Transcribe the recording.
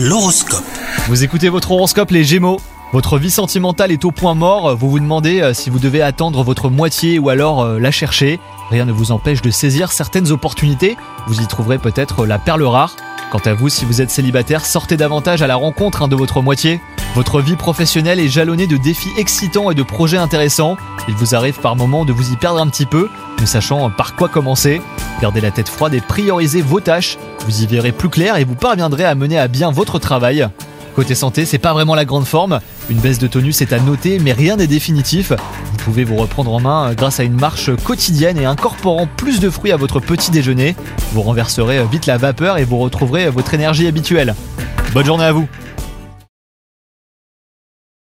L'horoscope. Vous écoutez votre horoscope les Gémeaux votre vie sentimentale est au point mort, vous vous demandez euh, si vous devez attendre votre moitié ou alors euh, la chercher. Rien ne vous empêche de saisir certaines opportunités, vous y trouverez peut-être la perle rare. Quant à vous, si vous êtes célibataire, sortez davantage à la rencontre hein, de votre moitié. Votre vie professionnelle est jalonnée de défis excitants et de projets intéressants. Il vous arrive par moments de vous y perdre un petit peu, ne sachant par quoi commencer. Gardez la tête froide et priorisez vos tâches. Vous y verrez plus clair et vous parviendrez à mener à bien votre travail. Côté santé, c'est pas vraiment la grande forme. Une baisse de tonus est à noter, mais rien n'est définitif. Vous pouvez vous reprendre en main grâce à une marche quotidienne et incorporant plus de fruits à votre petit déjeuner. Vous renverserez vite la vapeur et vous retrouverez votre énergie habituelle. Bonne journée à vous